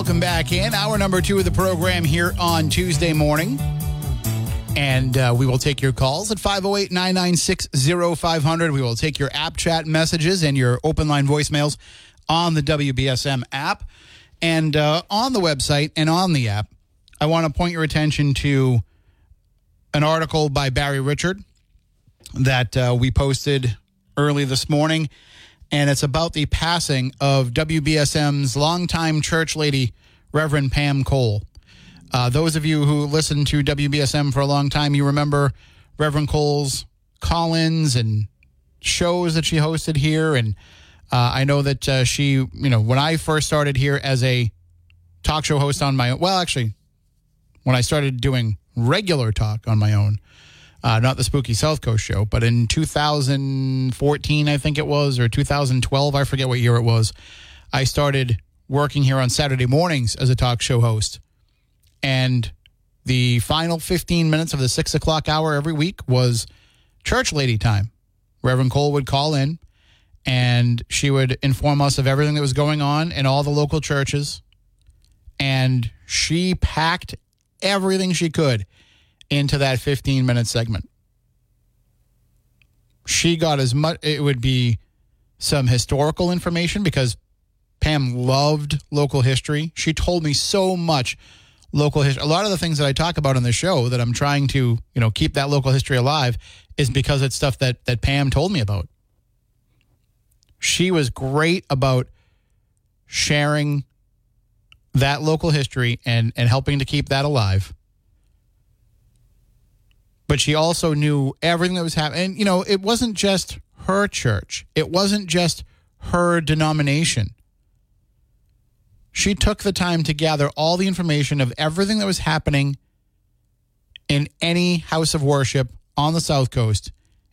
Welcome back in hour number two of the program here on Tuesday morning. And uh, we will take your calls at 508 996 0500. We will take your app chat messages and your open line voicemails on the WBSM app. And uh, on the website and on the app, I want to point your attention to an article by Barry Richard that uh, we posted early this morning. And it's about the passing of WBSM's longtime church lady, Reverend Pam Cole. Uh, those of you who listened to WBSM for a long time, you remember Reverend Cole's call-ins and shows that she hosted here. And uh, I know that uh, she, you know, when I first started here as a talk show host on my own, well, actually, when I started doing regular talk on my own, uh, not the Spooky South Coast show, but in 2014, I think it was, or 2012, I forget what year it was, I started working here on Saturday mornings as a talk show host. And the final 15 minutes of the six o'clock hour every week was church lady time. Reverend Cole would call in and she would inform us of everything that was going on in all the local churches. And she packed everything she could into that 15 minute segment. She got as much, it would be some historical information because Pam loved local history. She told me so much local history. A lot of the things that I talk about on the show that I'm trying to, you know, keep that local history alive is because it's stuff that that Pam told me about. She was great about sharing that local history and and helping to keep that alive but she also knew everything that was happening. And, you know, it wasn't just her church, it wasn't just her denomination. She took the time to gather all the information of everything that was happening in any house of worship on the South Coast,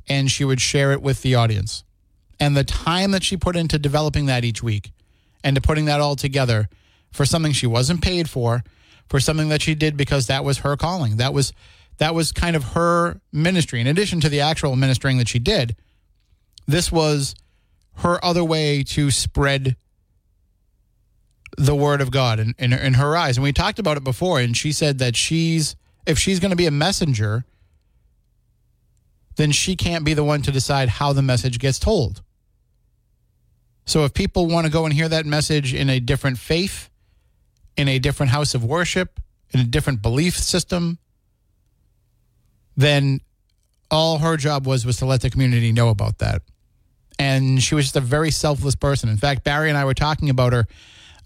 and she would share it with the audience. And the time that she put into developing that each week and to putting that all together for something she wasn't paid for, for something that she did because that was her calling. That was that was kind of her ministry. In addition to the actual ministering that she did, this was her other way to spread the word of God in, in, in her eyes. And we talked about it before, and she said that she's, if she's going to be a messenger, then she can't be the one to decide how the message gets told. So if people want to go and hear that message in a different faith, in a different house of worship, in a different belief system, then all her job was was to let the community know about that. And she was just a very selfless person. In fact, Barry and I were talking about her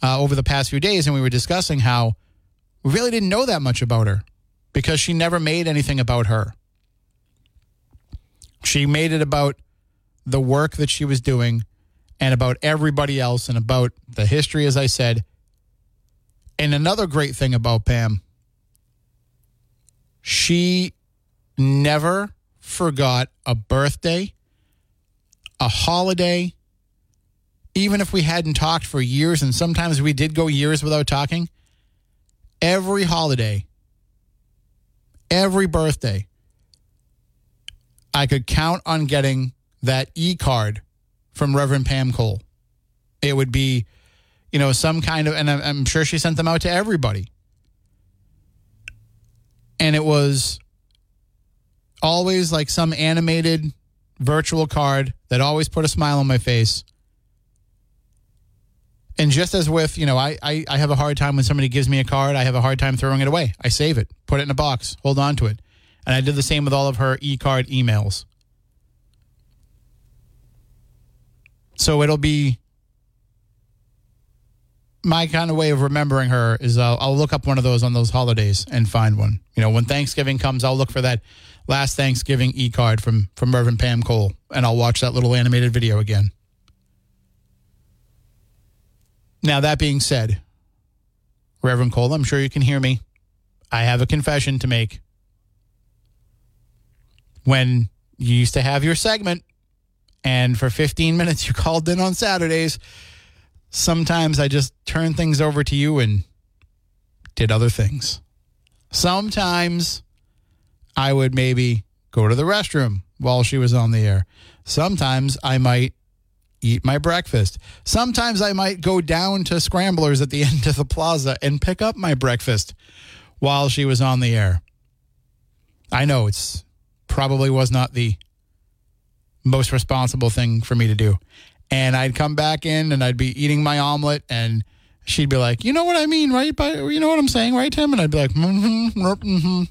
uh, over the past few days, and we were discussing how we really didn't know that much about her because she never made anything about her. She made it about the work that she was doing and about everybody else and about the history, as I said. And another great thing about Pam, she never forgot a birthday, a holiday, even if we hadn't talked for years, and sometimes we did go years without talking. Every holiday, every birthday, I could count on getting that e card from Reverend Pam Cole. It would be, you know, some kind of, and I'm, I'm sure she sent them out to everybody. And it was always like some animated virtual card that always put a smile on my face. And just as with, you know, I, I, I have a hard time when somebody gives me a card, I have a hard time throwing it away. I save it, put it in a box, hold on to it. And I did the same with all of her e card emails. So it'll be my kind of way of remembering her is I'll, I'll look up one of those on those holidays and find one. You know, when Thanksgiving comes, I'll look for that last Thanksgiving e card from from Reverend Pam Cole, and I'll watch that little animated video again. Now that being said, Reverend Cole, I'm sure you can hear me. I have a confession to make. When you used to have your segment, and for 15 minutes you called in on Saturdays sometimes I just turned things over to you and did other things. Sometimes I would maybe go to the restroom while she was on the air. Sometimes I might eat my breakfast. Sometimes I might go down to Scramblers at the end of the plaza and pick up my breakfast while she was on the air. I know it's probably was not the most responsible thing for me to do and I'd come back in and I'd be eating my omelet and she'd be like, "You know what I mean, right? But you know what I'm saying, right, Tim?" And I'd be like, "Mm-hmm, mm-hmm."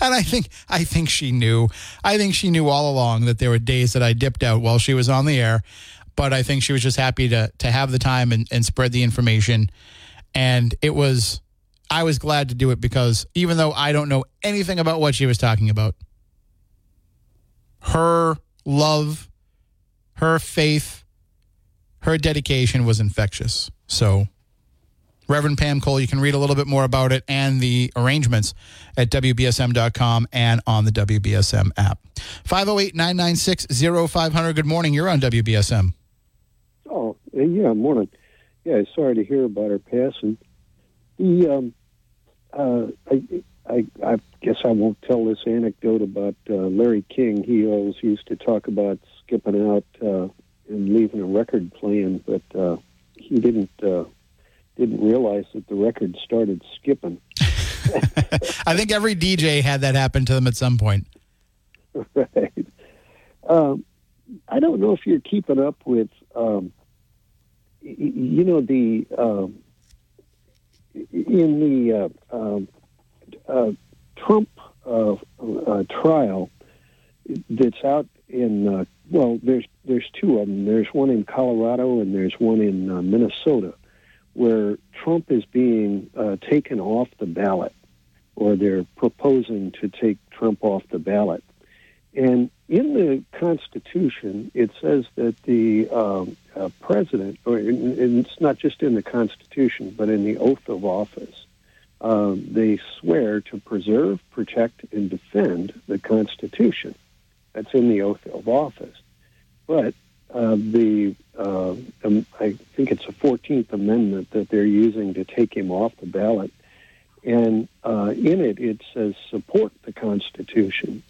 And I think I think she knew. I think she knew all along that there were days that I dipped out while she was on the air, but I think she was just happy to to have the time and, and spread the information. And it was I was glad to do it because even though I don't know anything about what she was talking about, her love her faith, her dedication was infectious. So, Reverend Pam Cole, you can read a little bit more about it and the arrangements at WBSM.com and on the WBSM app. 508 996 0500. Good morning. You're on WBSM. Oh, yeah, morning. Yeah, sorry to hear about her passing. The, um, uh, I, I, I guess I won't tell this anecdote about uh, Larry King. He always used to talk about skipping out uh, and leaving a record playing, but uh, he didn't uh, didn't realize that the record started skipping. I think every DJ had that happen to them at some point. Right. Um, I don't know if you're keeping up with, um, you know, the um, in the uh, um, uh, Trump uh, uh, trial that's out in uh, well, there's there's two of them. There's one in Colorado and there's one in uh, Minnesota, where Trump is being uh, taken off the ballot, or they're proposing to take Trump off the ballot. And in the Constitution, it says that the um, uh, president, or in, it's not just in the Constitution, but in the oath of office, um, they swear to preserve, protect, and defend the Constitution. That's in the oath of office. But the uh, um, I think it's the Fourteenth Amendment that they're using to take him off the ballot, and uh, in it it says support the Constitution.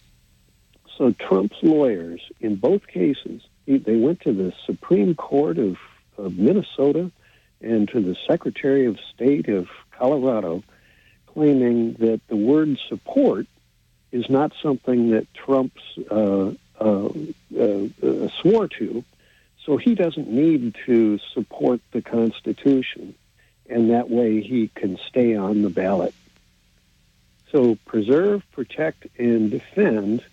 So Trump's lawyers, in both cases, they went to the Supreme Court of, of Minnesota and to the Secretary of State of Colorado, claiming that the word support is not something that Trump's uh, uh, uh, swore to. So he doesn't need to support the Constitution, and that way he can stay on the ballot. So preserve, protect, and defend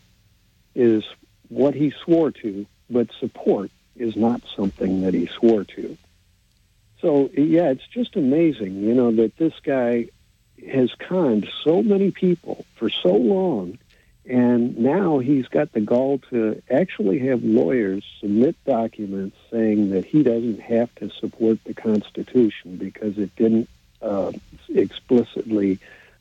is what he swore to, but support is not something that he swore to. So, yeah, it's just amazing, you know, that this guy has conned so many people for so long, and now he's got the gall to actually have lawyers submit documents saying that he doesn't have to support the Constitution because it didn't uh, explicitly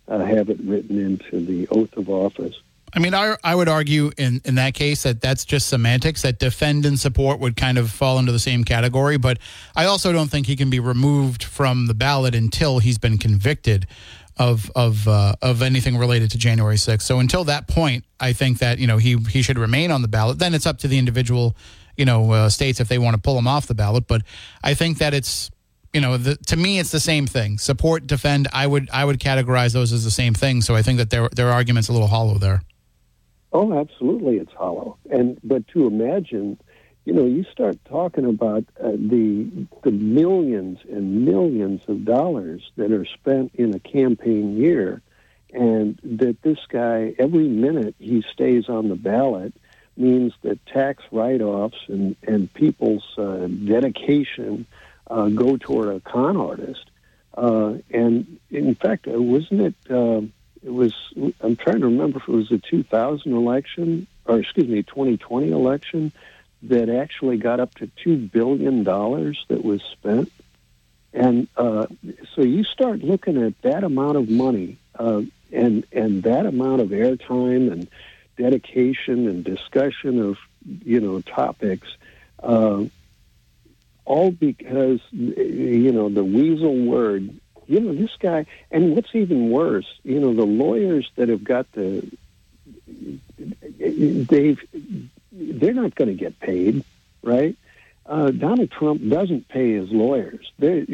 uh, have it written into the oath of office. I mean, I, I would argue in, in that case that that's just semantics, that defend and support would kind of fall into the same category. But I also don't think he can be removed from the ballot until he's been convicted of of uh, of anything related to January 6th. So until that point, I think that you know he he should remain on the ballot. Then it's up to the individual you know uh, states if they want to pull him off the ballot. But I think that it's you know the, to me it's the same thing. Support, defend. I would I would categorize those as the same thing. So I think that their their argument's a little hollow there. Oh, absolutely, it's hollow. And but to imagine you know, you start talking about uh, the the millions and millions of dollars that are spent in a campaign year, and that this guy every minute he stays on the ballot means that tax write-offs and and people's uh, dedication uh, go toward a con artist. Uh, and in fact, uh, wasn't it? Uh, it was. I'm trying to remember if it was the 2000 election or excuse me, 2020 election that actually got up to two billion dollars that was spent. And uh, so you start looking at that amount of money uh, and and that amount of airtime and dedication and discussion of you know topics, uh, all because you know the weasel word. You know this guy, and what's even worse, you know the lawyers that have got the they've they're not going to get paid, right? Uh, Donald Trump doesn't pay his lawyers. They're,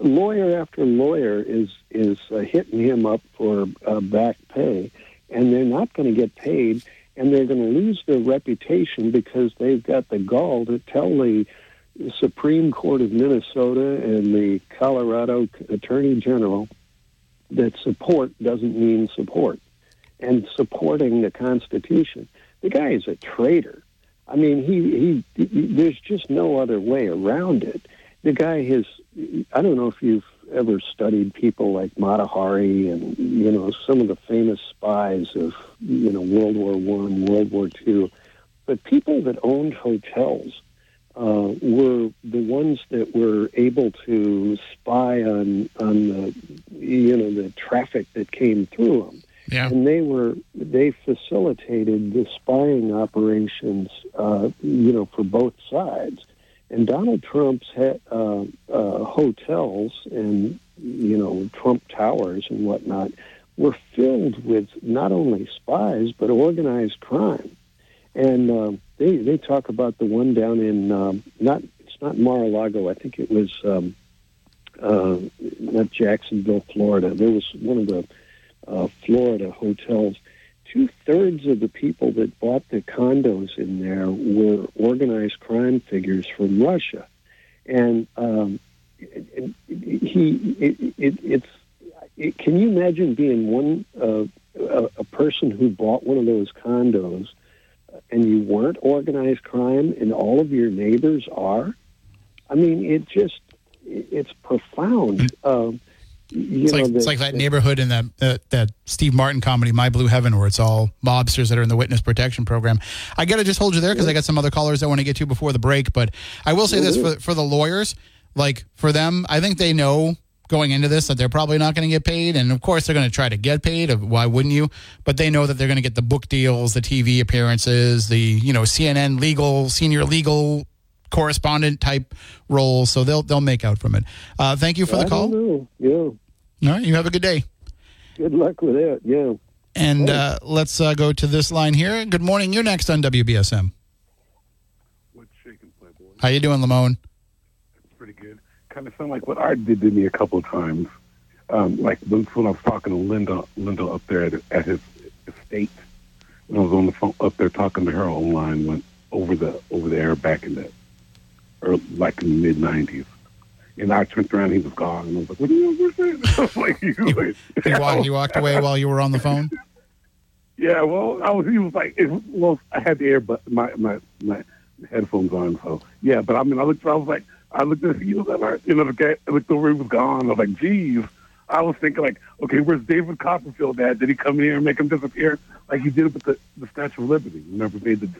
lawyer after lawyer is is uh, hitting him up for uh, back pay, and they're not going to get paid, and they're going to lose their reputation because they've got the gall to tell the Supreme Court of Minnesota and the Colorado Attorney General that support doesn't mean support, and supporting the Constitution. The guy is a traitor. I mean, he, he, he, there's just no other way around it. The guy has, I don't know if you've ever studied people like Mata Hari and, you know, some of the famous spies of, you know, World War One, World War Two, but people that owned hotels uh, were the ones that were able to spy on, on the, you know, the traffic that came through them. Yeah. And they were they facilitated the spying operations, uh, you know, for both sides. And Donald Trump's ha- uh, uh, hotels and you know Trump Towers and whatnot were filled with not only spies but organized crime. And um, they they talk about the one down in um, not it's not Mar-a-Lago. I think it was um, uh, not Jacksonville, Florida. There was one of the uh, Florida hotels. Two thirds of the people that bought the condos in there were organized crime figures from Russia, and um, it, it, he it, it, it's. It, can you imagine being one uh, a, a person who bought one of those condos, and you weren't organized crime, and all of your neighbors are? I mean, it just it's profound. Um, it's like, it's like that neighborhood in that, that, that Steve Martin comedy, My Blue Heaven, where it's all mobsters that are in the witness protection program. I got to just hold you there because I got some other callers I want to get to before the break. But I will say this for for the lawyers, like for them, I think they know going into this that they're probably not going to get paid, and of course they're going to try to get paid. Why wouldn't you? But they know that they're going to get the book deals, the TV appearances, the you know CNN legal senior legal correspondent type role, so they'll they'll make out from it. Uh, thank you for the call. Yeah. All right. You have a good day. Good luck with that. Yeah. And uh, let's uh, go to this line here. Good morning. You're next on WBSM. What's shaking, Playboy? How you doing, Lamone? Pretty good. Kind of sound like what Art did to me a couple of times. Um, like when I was talking to Linda, Linda up there at, at his estate. When I was on the phone up there talking to her online, went over the over the air back in the or like in the mid '90s. And I turned around, he was gone. And I was like, "What are you doing?" like, you, you, you, walked, you walked away while you were on the phone. Yeah, well, I was. He was like, it, "Well, I had the ear, but my my my headphones on, so yeah." But I mean, I looked. I was like, I looked at know, you know, the guy I looked over, he was gone. I was like, "Geez." I was thinking like, okay, where's David Copperfield at? Did he come in here and make him disappear like he did with the, the Statue of Liberty? Remember, made the.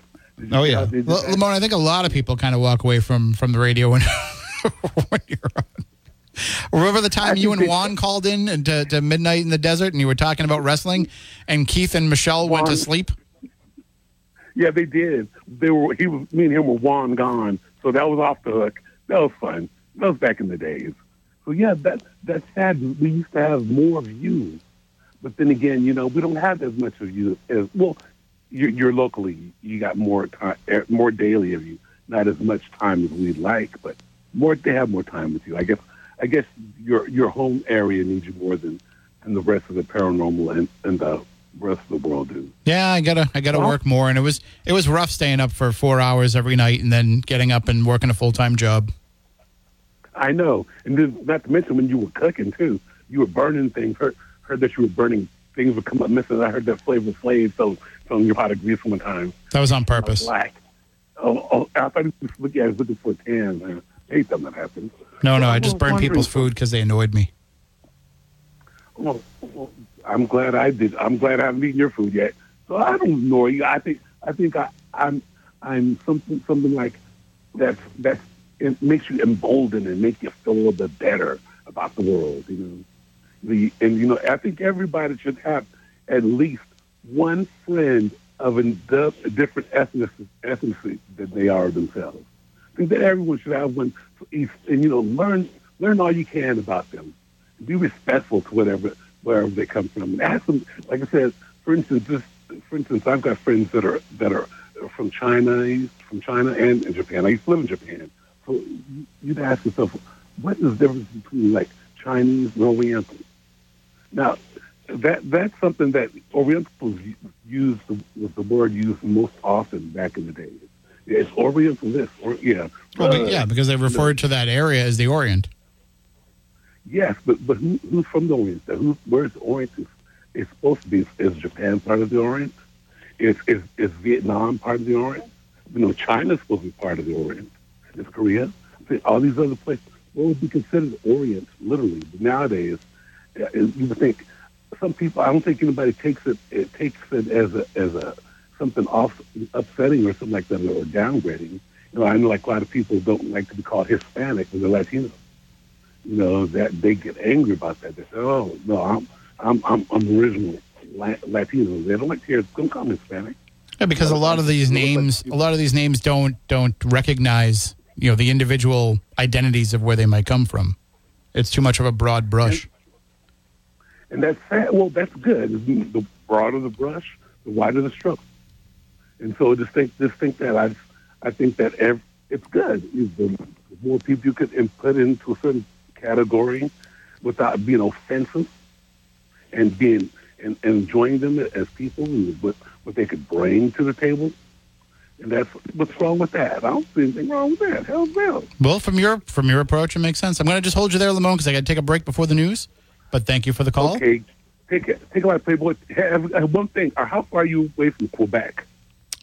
Oh yeah, well, Lamone. I think a lot of people kind of walk away from from the radio when when you're on. Remember the time you and Juan called in to, to Midnight in the Desert and you were talking about wrestling and Keith and Michelle Juan, went to sleep? Yeah, they did. They were he was me and him were Juan gone. So that was off the hook. That was fun. That was back in the days. So yeah, that that's sad. We used to have more of you, But then again, you know, we don't have as much of you as well, you're, you're locally. You got more time, er, more daily of you. Not as much time as we'd like, but more. They have more time with you. I guess. I guess your your home area needs you more than than the rest of the paranormal and, and the rest of the world do. Yeah, I gotta I gotta well, work more, and it was it was rough staying up for four hours every night and then getting up and working a full time job. I know, and then not to mention when you were cooking too, you were burning things. Heard heard that you were burning things would come up missing. I heard that Flavor Flav so telling you how to grease one time. That was on purpose. Black. Oh, oh, I thought he was looking, I was looking for a tan. Man. hate that that happened. No, no, Well, I just well, burned people's food because they annoyed me. Well, well, I'm glad I did. I'm glad I haven't eaten your food yet. So I don't annoy you. I think I think I, I'm I'm something something like that's that's it makes you emboldened and make you feel a little bit better about the world. You know, the and you know I think everybody should have at least one friend of a different ethnicity, ethnicity than they are themselves. I think that everyone should have one and you know learn learn all you can about them be respectful to whatever wherever they come from. And ask them, like I said, for instance, this, for instance, I've got friends that are that are from China, from China and in Japan. I used to live in Japan, so you- you'd ask yourself, what is the difference between like Chinese and Oriental? Now, that that's something that Orientals used the, was the word used most often back in the day. It's Oriental this, or yeah, Well, uh, yeah, because they referred to that area as the Orient. Yes, but but who, who's from the Orient? Who, where's the Orient? Is, it's supposed to be. Is Japan part of the Orient? Is is, is Vietnam part of the Orient? You know, China's supposed to be part of the Orient. Is Korea? All these other places. What would be considered Orient, literally? But nowadays, uh, you would think some people. I don't think anybody takes it. It takes it as a as a something off upsetting or something like that or downgrading. You know, I know like a lot of people don't like to be called Hispanic when they're Latino you know, that they get angry about that. They say, "Oh no, I'm I'm I'm, I'm original Latino." They don't like to hear. Don't call me Hispanic. Yeah, because a lot of these names, a lot of these names don't don't recognize you know the individual identities of where they might come from. It's too much of a broad brush. And that's sad. Well, that's good. The broader the brush, the wider the stroke. And so just think, just think that I, I think that ev it's good. The more people you in- put into a certain category without being offensive and being and, and enjoying them as people and what, what they could bring to the table. And that's what's wrong with that. I don't see anything wrong with that. Hell's no. Well, from your from your approach, it makes sense. I'm going to just hold you there, Lamone, because I got to take a break before the news. But thank you for the call. Okay, take it. Take a lot of Playboy. Have, have one thing. How far are you away from Quebec?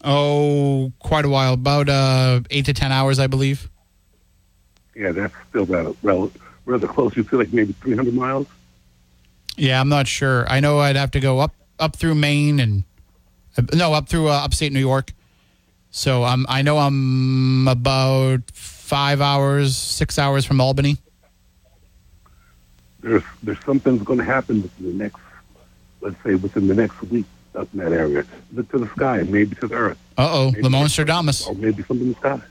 Oh, quite a while, about uh, eight to ten hours, I believe. Yeah, that's still rather rather, rather close. You feel like maybe 300 miles. Yeah, I'm not sure. I know I'd have to go up up through Maine and uh, no, up through uh, upstate New York. So I'm I know I'm about five hours, six hours from Albany. There's there's something's going to happen within the next, let's say within the next week up in that area. Look to the sky, maybe to the earth, Uh oh, the Lamont Stradamus. or maybe something in the sky.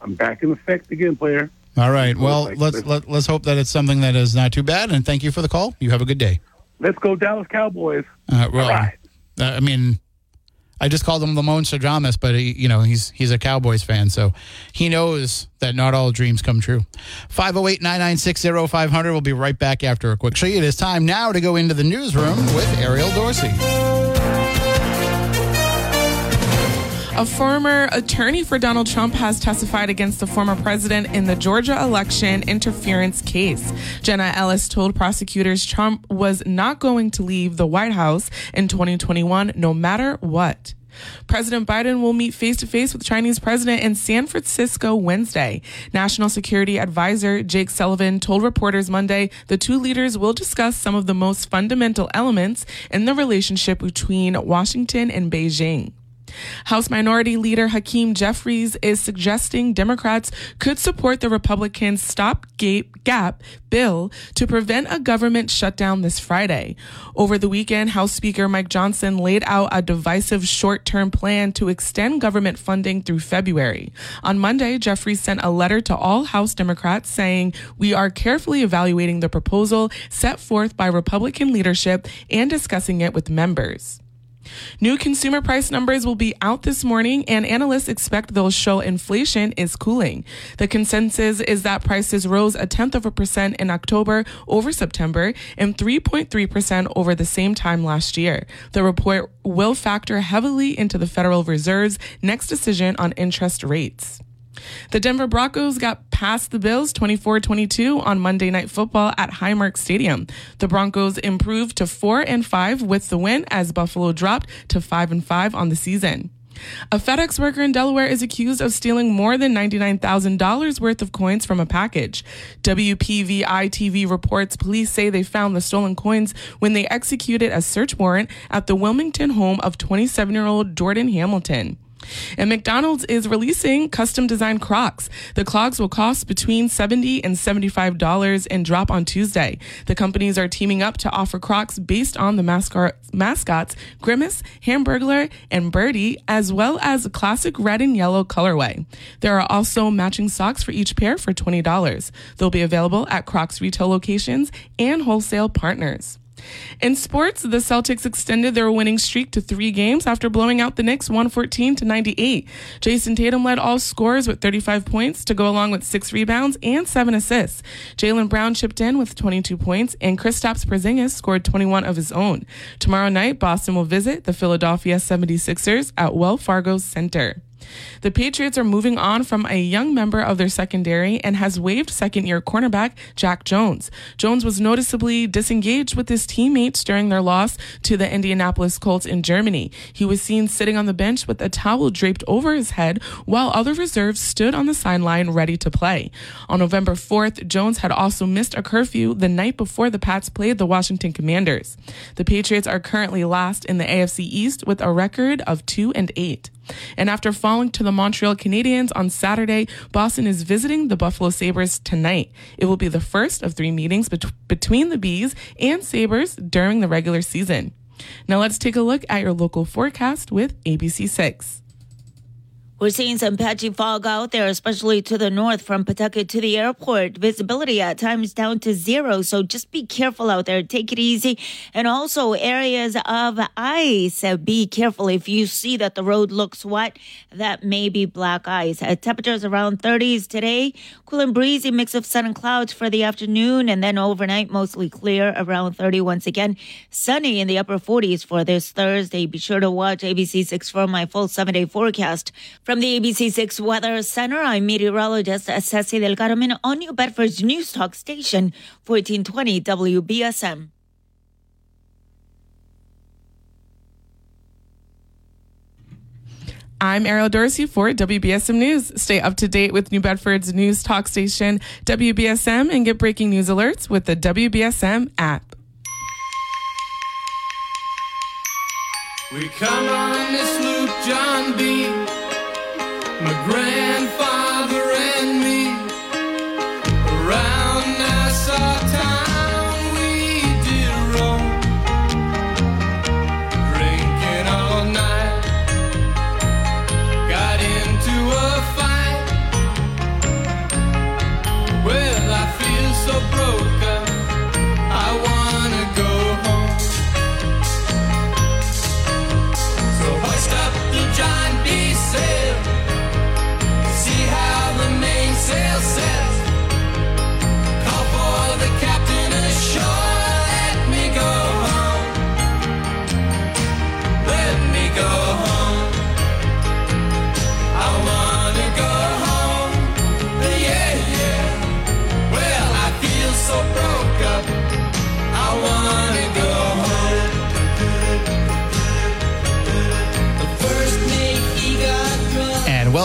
I'm back in effect again, player. All right. Well, Like let's this. let, let's hope that it's something that is not too bad. And thank you for the call. You have a good day. Let's go Dallas Cowboys. Uh, well, All right. uh, I mean, I just called him Lamont Stradamus, but he, you know he's he's a Cowboys fan, so he knows that not all dreams come true. 508-996-0500. We'll be right back after a quick show. It is time now to go into the newsroom with Ariel Dorsey. A former attorney for Donald Trump has testified against the former president in the Georgia election interference case. Jenna Ellis told prosecutors Trump was not going to leave the White House in 2021 no matter what. President Biden will meet face to face with Chinese president in San Francisco Wednesday. National Security Advisor Jake Sullivan told reporters Monday the two leaders will discuss some of the most fundamental elements in the relationship between Washington and Beijing. House Minority Leader Hakeem Jeffries is suggesting Democrats could support the Republican stopgap bill to prevent a government shutdown this Friday. Over the weekend, House Speaker Mike Johnson laid out a divisive short term plan to extend government funding through February. On Monday, Jeffries sent a letter to all House Democrats saying, We are carefully evaluating the proposal set forth by Republican leadership and discussing it with members. New consumer price numbers will be out this morning, and analysts expect they'll show inflation is cooling. The consensus is that prices rose a tenth of a percent in October over September and 3.3% over the same time last year. The report will factor heavily into the Federal Reserve's next decision on interest rates. The Denver Broncos got past the Bills 24 22 on Monday Night Football at Highmark Stadium. The Broncos improved to 4 and 5 with the win as Buffalo dropped to 5 and 5 on the season. A FedEx worker in Delaware is accused of stealing more than $99,000 worth of coins from a package. WPVI TV reports police say they found the stolen coins when they executed a search warrant at the Wilmington home of 27 year old Jordan Hamilton. And McDonald's is releasing custom designed Crocs. The clogs will cost between 70 and $75 and drop on Tuesday. The companies are teaming up to offer Crocs based on the mascot, mascots Grimace, Hamburglar, and Birdie, as well as a classic red and yellow colorway. There are also matching socks for each pair for $20. They'll be available at Crocs retail locations and wholesale partners. In sports, the Celtics extended their winning streak to three games after blowing out the Knicks 114 to 98. Jayson Tatum led all scorers with 35 points to go along with six rebounds and seven assists. Jaylen Brown chipped in with 22 points, and Kristaps Porzingis scored 21 of his own. Tomorrow night, Boston will visit the Philadelphia 76ers at Wells Fargo Center. The Patriots are moving on from a young member of their secondary and has waived second year cornerback Jack Jones. Jones was noticeably disengaged with his teammates during their loss to the Indianapolis Colts in Germany. He was seen sitting on the bench with a towel draped over his head while other reserves stood on the sideline ready to play. On November 4th, Jones had also missed a curfew the night before the Pats played the Washington Commanders. The Patriots are currently last in the AFC East with a record of 2 and 8. And after falling to the Montreal Canadiens on Saturday, Boston is visiting the Buffalo Sabres tonight. It will be the first of three meetings bet- between the B's and Sabres during the regular season. Now let's take a look at your local forecast with ABC6. We're seeing some patchy fog out there, especially to the north from Pawtucket to the airport. Visibility at times down to zero, so just be careful out there. Take it easy. And also areas of ice. Uh, be careful if you see that the road looks wet. That may be black ice. Uh, temperatures around 30s today. Cool and breezy mix of sun and clouds for the afternoon, and then overnight mostly clear around 30 once again. Sunny in the upper 40s for this Thursday. Be sure to watch ABC6 for my full seven day forecast. From the ABC6 Weather Center, I'm meteorologist Ceci del Carmen on New Bedford's News Talk Station, 1420 WBSM. I'm Ariel Dorsey for WBSM News. Stay up to date with New Bedford's news talk station, WBSM, and get breaking news alerts with the WBSM app. We come on this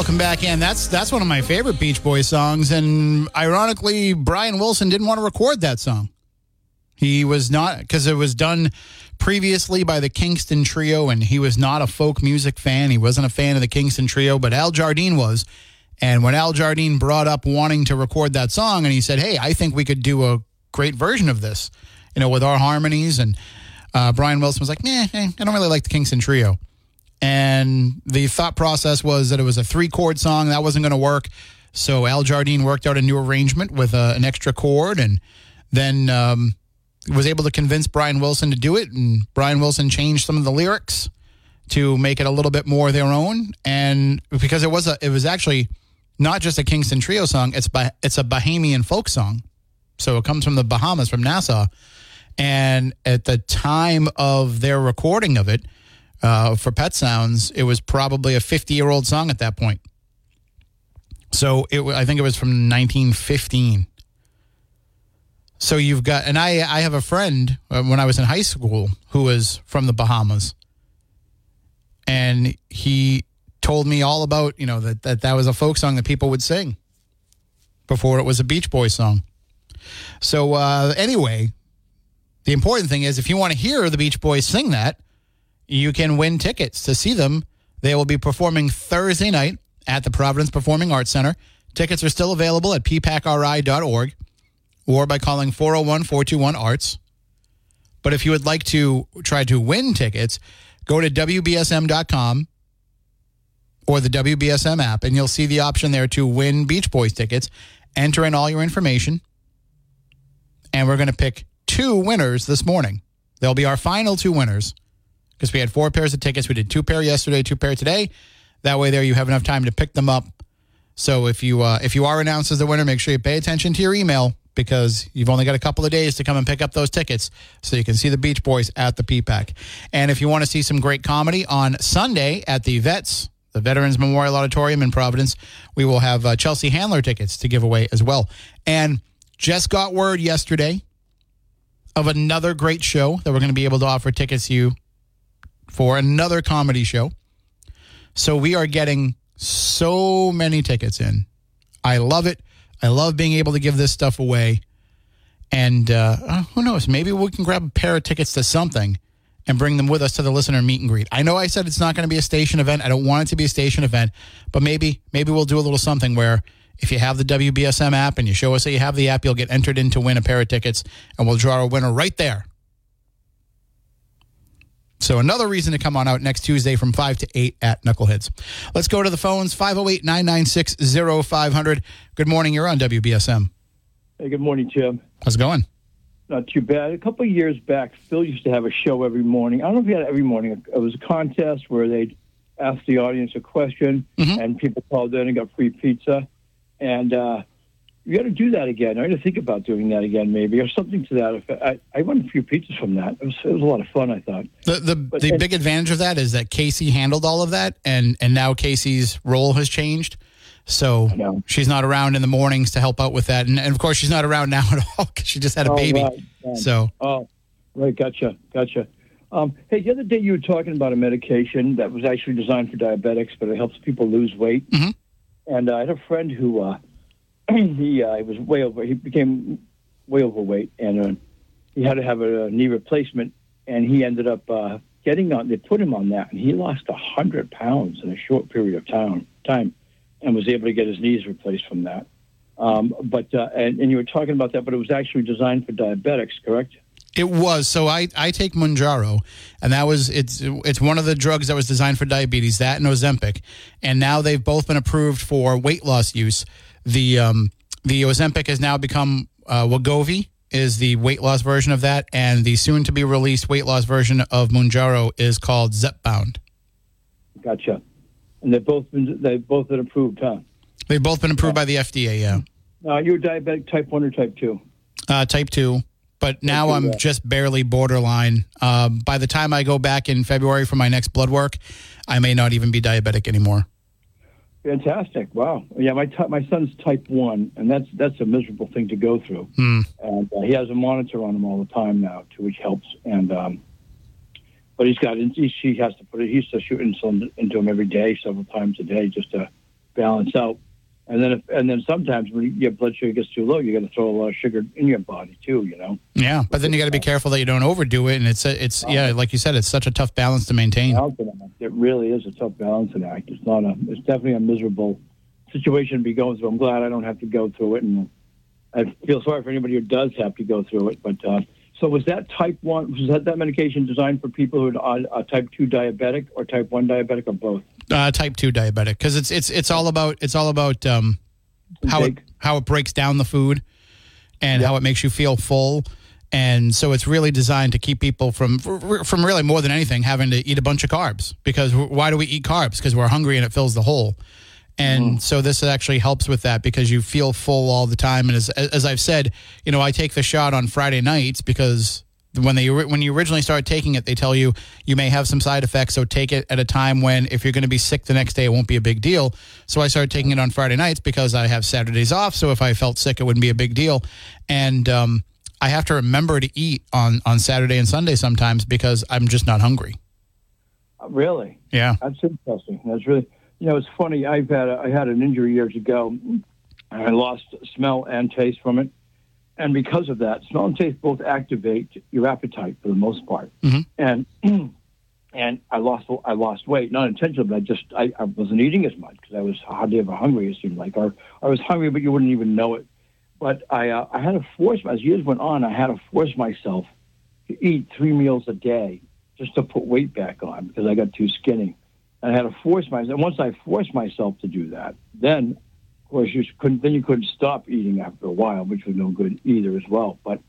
welcome back in. That's that's one of my favorite Beach Boys songs. And ironically, Brian Wilson didn't want to record that song. He was not because it was done previously by the Kingston Trio, and he was not a folk music fan. He wasn't a fan of the Kingston Trio, but Al Jardine was. And when Al Jardine brought up wanting to record that song, and he said, "Hey, I think we could do a great version of this, you know, with our harmonies," and uh, Brian Wilson was like, "Nah, eh, I don't really like the Kingston Trio." And the thought process was that it was a three chord song that wasn't going to work. So Al Jardine worked out a new arrangement with uh, an extra chord, and then um, was able to convince Brian Wilson to do it. And Brian Wilson changed some of the lyrics to make it a little bit more their own. And because it was a, it was actually not just a Kingston Trio song; it's by it's a Bahamian folk song. So it comes from the Bahamas, from Nassau. And at the time of their recording of it, uh, for Pet Sounds, it was probably a 50 year old song at that point. So it, I think it was from 1915. So you've got, and I, I have a friend uh, when I was in high school who was from the Bahamas, and he told me all about you know that that, that was a folk song that people would sing before it was a Beach Boys song. So uh, anyway, the important thing is if you want to hear the Beach Boys sing that, you can win tickets to see them. They will be performing Thursday night at the Providence Performing Arts Center. Tickets are still available at ppacri.org or by calling 401 421 ARTS. But if you would like to try to win tickets, go to WBSM.com or the WBSM app, and you'll see the option there to win Beach Boys tickets. Enter in all your information, and we're going to pick two winners this morning. They'll be our final two winners because we had four pairs of tickets. We did two pair yesterday, two pair today. That way, there you have enough time to pick them up. So if you uh, if you are announced as the winner, make sure you pay attention to your email because you've only got a couple of days to come and pick up those tickets so you can see the Beach Boys at the PPAC. And if you want to see some great comedy on Sunday at the Vets, the Veterans Memorial Auditorium in Providence, we will have uh, Chelsea Handler tickets to give away as well. And just got word yesterday of another great show that we're going to be able to offer tickets to you for another comedy show. So we are getting so many tickets in. I love it. I love being able to give this stuff away. And uh, uh, who knows? Maybe we can grab a pair of tickets to something and bring them with us to the listener meet and greet. I know I said it's not going to be a station event. I don't want it to be a station event, but maybe maybe we'll do a little something where if you have the WBSM app and you show us that you have the app, you'll get entered in to win a pair of tickets, and we'll draw a winner right there. So another reason to come on out next Tuesday from 5 to 8 at Knuckleheads. Let's go to the phones 508-996-0500. Good morning, you're on WBSM. Hey, good morning, Jim. How's it going? Not too bad. A couple of years back, Phil used to have a show every morning. I don't know if he had it every morning. It was a contest where they'd ask the audience a question, Mhm. and people called in and got free pizza. And uh, you got to do that again. I got to think about doing that again, maybe, or something to that effect. I, I won a few pizzas from that. It was, it was a lot of fun, I thought. The the, But- the big advantage of that is that Casey handled all of that, and and now Casey's role has changed. So she's not around in the mornings to help out with that, and, and of course she's not around now at all because she just had a Oh, baby. right. So Oh, right. Gotcha. Gotcha. Um, hey, the other day you were talking about a medication that was actually designed for diabetics, but it helps people lose weight. Mhm. And uh, I had a friend who uh, he uh, he was way over. He became way overweight, and uh, he had to have a, knee replacement. And he ended up uh, getting on. They put him on that, and he lost a hundred pounds in a short period of time. Time, and was able to get his knees replaced from that. Um, but uh, and, and you were talking about that, but it was actually designed for diabetics, correct? It was. So I, I take Mounjaro, and that was it's it's one of the drugs that was designed for diabetes. That and Ozempic, and now they've both been approved for weight loss use. The um the Ozempic has now become uh, Wegovy is the weight loss version of that, and the soon to be released weight loss version of Mounjaro is called Zepbound. Gotcha. And they've both been they've both been approved, huh? They've both been approved by the FDA. Yeah, Now you're diabetic type one or type two? uh, type two. But now I'm yeah. just barely borderline. Um, by the time I go back in February for my next blood work, I may not even be diabetic anymore. Fantastic! Wow. Yeah, my ty- my son's type one, and that's that's a miserable thing to go through. Hmm. And uh, he has a monitor on him all the time now, too, which helps. And um, but he's got he, he has to put it. He has to shoot insulin into him every day, several times a day, just to balance out. And then if, and then sometimes when your blood sugar gets too low, you got to throw a lot of sugar in your body too. You know. Yeah, but then you got to be careful that you don't overdo it, and it's a, it's yeah, like you said, it's such a tough balance to maintain. It really is a tough balancing act. It's not a. It's definitely a miserable situation to be going through. I'm glad I don't have to go through it, and I feel sorry for anybody who does have to go through it. But uh, so was that type one? Was that that medication designed for people who are uh, type two diabetic or type one diabetic or both? Uh, type two diabetic, because it's it's it's all about it's all about um, how it how it breaks down the food and how it makes you feel full. And so it's really designed to keep people from from really more than anything having to eat a bunch of carbs. Because why do we eat carbs? Because we're hungry and it fills the hole. And so this actually helps with that because you feel full all the time. And as as I've said, you know, I take the shot on Friday nights because when they when you originally start taking it, they tell you you may have some side effects. So take it at a time when if you're going to be sick the next day, it won't be a big deal. So I started taking it on Friday nights because I have Saturdays off. So if I felt sick, it wouldn't be a big deal. And um, I have to remember to eat on on Saturday and Sunday sometimes because I'm just not hungry. Really? Yeah. That's interesting. That's really You know, it's funny. I've had a, I had an injury years ago, and I lost smell and taste from it. And because of that, smell and taste both activate your appetite for the most part. Mhm. And and I lost I lost weight, not intentionally, but I just I, I wasn't eating as much because I was hardly ever hungry. It seemed like, or I was hungry, but you wouldn't even know it. But I uh, I had to force as years went on, I had to force myself to eat three meals a day just to put weight back on because I got too skinny. And I had to force myself. And once I forced myself to do that, then of course you couldn't. Then you couldn't stop eating after a while, which was no good either as well. But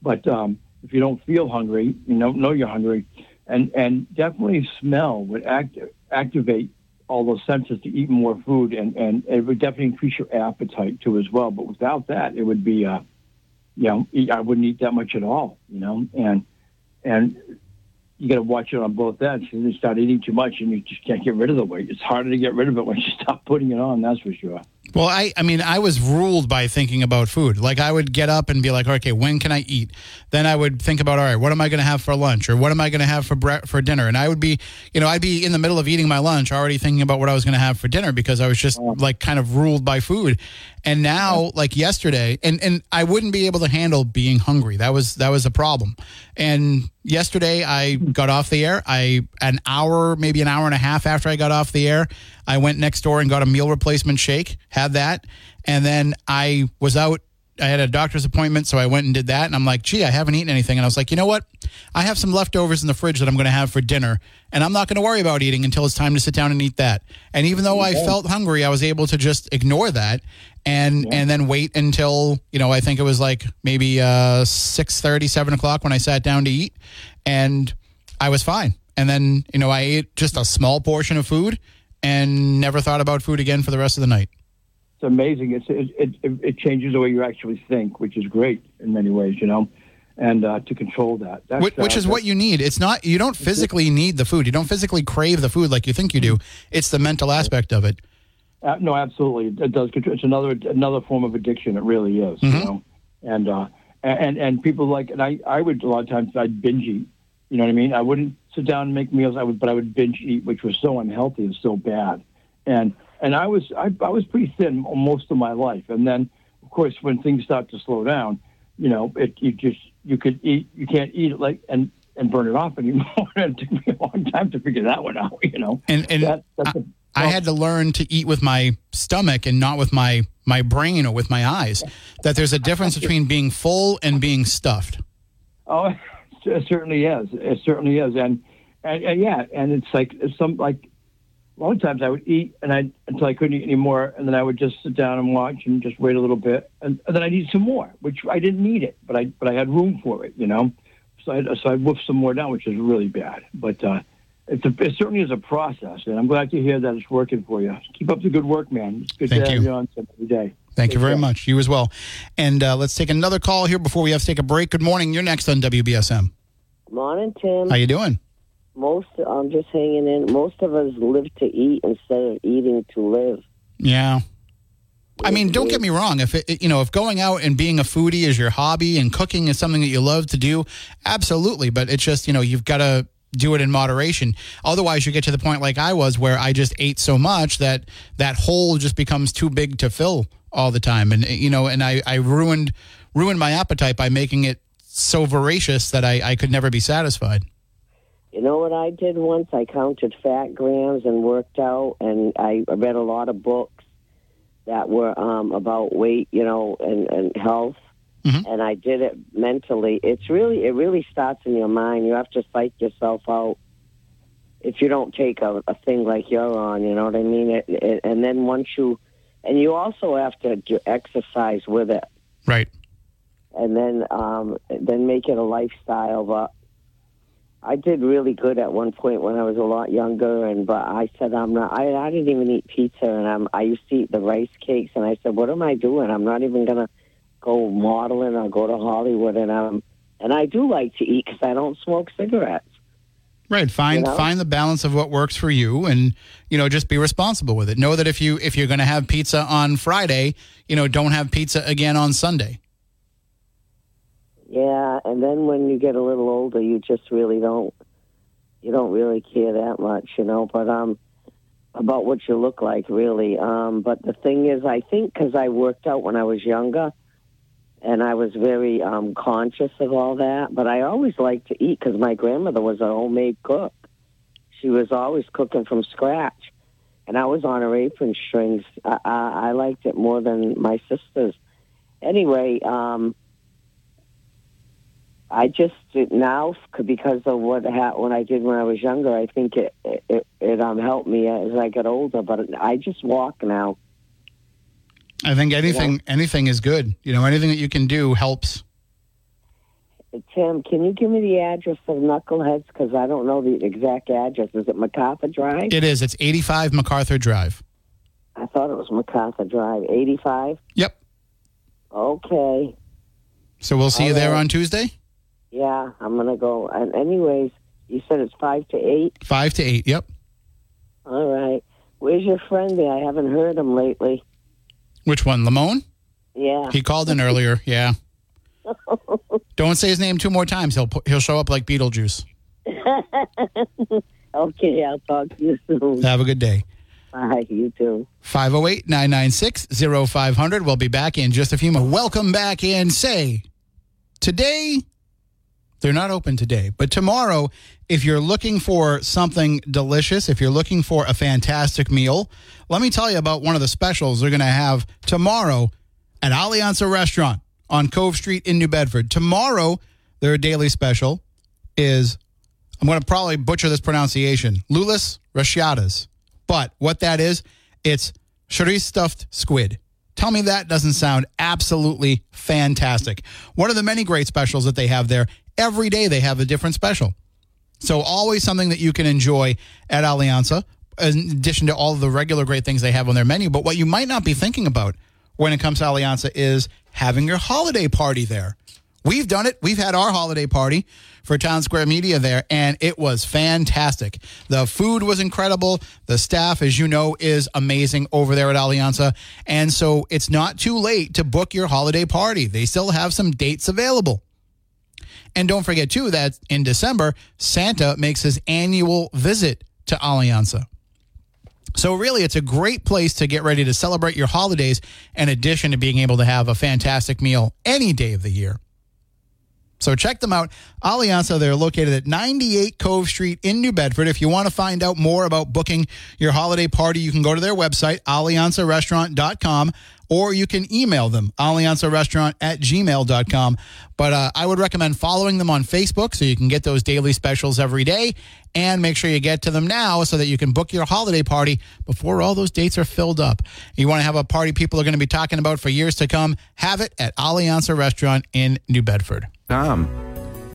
but um, if you don't feel hungry, you know know you're hungry, and and definitely smell would act, activate all those senses to eat more food, and and it would definitely increase your appetite too as well. But without that, it would be uh, you know I wouldn't eat that much at all, you know, and and you got to watch it on both ends. You start eating too much, and you just can't get rid of the weight. It's harder to get rid of it when you stop putting it on. That's for sure. Well, I, I mean, I was ruled by thinking about food. Like, I would get up and be like, okay, when can I eat? Then I would think about, all right, what am I going to have for lunch, or what am I going to have for bre- for dinner? And I would be, you know, I'd be in the middle of eating my lunch, already thinking about what I was going to have for dinner because I was just like kind of ruled by food. And now, like yesterday, and and I wouldn't be able to handle being hungry. That was that was a problem. And yesterday, I got off the air. I an hour, maybe an hour and a half after I got off the air, I went next door and got a meal replacement shake. Had that, and then I was out. I had a doctor's appointment, so I went and did that. And I'm like, gee, I haven't eaten anything. And I was like, you know what? I have some leftovers in the fridge that I'm going to have for dinner, and I'm not going to worry about eating until it's time to sit down and eat that. And even though I felt hungry, I was able to just ignore that and and then wait until you know I think it was like maybe uh, six thirty, seven o'clock when I sat down to eat, and I was fine. And then you know I ate just a small portion of food and never thought about food again for the rest of the night. it's amazing. It's it, it it changes the way you actually think, which is great in many ways, you know. And uh, to control that, that's, Which, which uh, is what you need. It's not you don't physically need the food. You don't physically crave the food like you think you do. It's the mental aspect of it. Uh, no, absolutely, it does. It's another another form of addiction. It really is, you know. And uh, and and people like, and I I would a lot of times I'd binge eat. You know what I mean? I wouldn't sit down and make meals. I would, but I would binge eat, which was so unhealthy and so bad. And and I was I, I was pretty thin most of my life. And then of course when things start to slow down, you know, it you just you could eat you can't eat it like and and burn it off anymore. it took me a long time to figure that one out. You know. And and That, that's a, I had to learn to eat with my stomach and not with my my brain or with my eyes. That there's a difference between being full and being stuffed. Oh, it certainly is. It certainly is, and and, and yeah, and it's like it's some like a lot of times I would eat and I until I couldn't eat anymore, and then I would just sit down and watch and just wait a little bit, and, and then I'd eat some more, which I didn't need it, but I but I had room for it, you know. So I so I woofed some more down, which is really bad, but. uh it's a, it certainly is a process, and I'm glad to hear that it's working for you. Keep up the good work, man. It's good Thank to have you. you on every day. Thank you very much. You as well. And uh, let's take another call here before we have to take a break. Good morning. You're next on WBSM. Morning, Tim. How you doing? Most, I'm just hanging in. Most of us live to eat instead of eating to live. Yeah. I mean, don't get me wrong. If it, you know, if going out and being a foodie is your hobby and cooking is something that you love to do, absolutely. But it's just you know you've got to do it in moderation. Otherwise, you get to the point like I was, where I just ate so much that that hole just becomes too big to fill all the time, and you know, and I I ruined ruined my appetite by making it so voracious that I I could never be satisfied. You know what I did once? I counted fat grams and worked out, and I read a lot of books that were um, about weight, you know, and, and health. Mhm. And I did it mentally. It's really, it really starts in your mind. You have to psych yourself out if you don't take a, a thing like you're on. You know what I mean? It, it, and then once you, and you also have to do exercise with it. Right. and then um, then make it a lifestyle. But I did really good at one point when I was a lot younger, and but I said I'm not. I, I didn't even eat pizza, and I'm, I used to eat the rice cakes, and I said, what am I doing? I'm not even gonna go modeling or go to Hollywood, and I'm and I do like to eat because I don't smoke cigarettes. Right. Find You know? find the balance of what works for you, and you know just be responsible with it. Know that if you if you're going to have pizza on Friday, you know don't have pizza again on Sunday. Yeah, and then when you get a little older, you just really don't, you don't really care that much, you know. But um, about what you look like, really. Um, but the thing is, I think because I worked out when I was younger, and I was very um, conscious of all that. But I always liked to eat because my grandmother was a homemade cook. She was always cooking from scratch, and I was on her apron strings. I, I, I liked it more than my sisters. Anyway, um, I just now because of what ha- what I did when I was younger. I think it it, it um helped me as I got older. But I just walk now. I think anything anything is good. You know, anything that you can do helps. Tim, can you give me the address of Knuckleheads? Because I don't know the exact address. Is it MacArthur Drive? It is. It's 85 MacArthur Drive. I thought it was MacArthur Drive. 85? Yep. Okay. So we'll see you there All right. on Tuesday, Yeah, I'm going to go. And anyways, you said it's 5 to 8? 5 to 8. Yep. All right. Where's your friend there? I haven't heard him lately. Which one? Lamone? Yeah. He called in earlier. Yeah. Don't say his name two more times. He'll he'll show up like Beetlejuice. okay, I'll talk to you soon. Have a good day. Bye. You too. 508 996 0500. We'll be back in just a few minutes. Welcome back in. Say, today, they're not open today, but tomorrow, if you're looking for something delicious, if you're looking for a fantastic meal, let me tell you about one of the specials they're going to have tomorrow at Alianza Restaurant on Cove Street in New Bedford. Tomorrow, their daily special is, I'm going to probably butcher this pronunciation, Lulis Rashadas. But what that is, it's chorizo stuffed squid. Tell me that doesn't sound absolutely fantastic. One of the many great specials that they have there. Every day they have a different special. So always something that you can enjoy at Alianza, in addition to all the regular great things they have on their menu. But what you might not be thinking about when it comes to Alianza is having your holiday party there. We've done it. We've had our holiday party for Town Square Media there, and it was fantastic. The food was incredible. The staff, as you know, is amazing over there at Alianza. And so it's not too late to book your holiday party. They still have some dates available. And don't forget, too, that in December, Santa makes his annual visit to Alianza. So, really, it's a great place to get ready to celebrate your holidays, in addition to being able to have a fantastic meal any day of the year. So check them out. Alianza, they're located at 98 Cove Street in New Bedford. If you want to find out more about booking your holiday party, you can go to their website, alianzarestaurant.com, or you can email them, alianzarestaurant at gmail.com. But uh, I would recommend following them on Facebook so you can get those daily specials every day. And make sure you get to them now so that you can book your holiday party before all those dates are filled up. You want to have a party people are going to be talking about for years to come? Have it at Alianza Restaurant in New Bedford. Tom,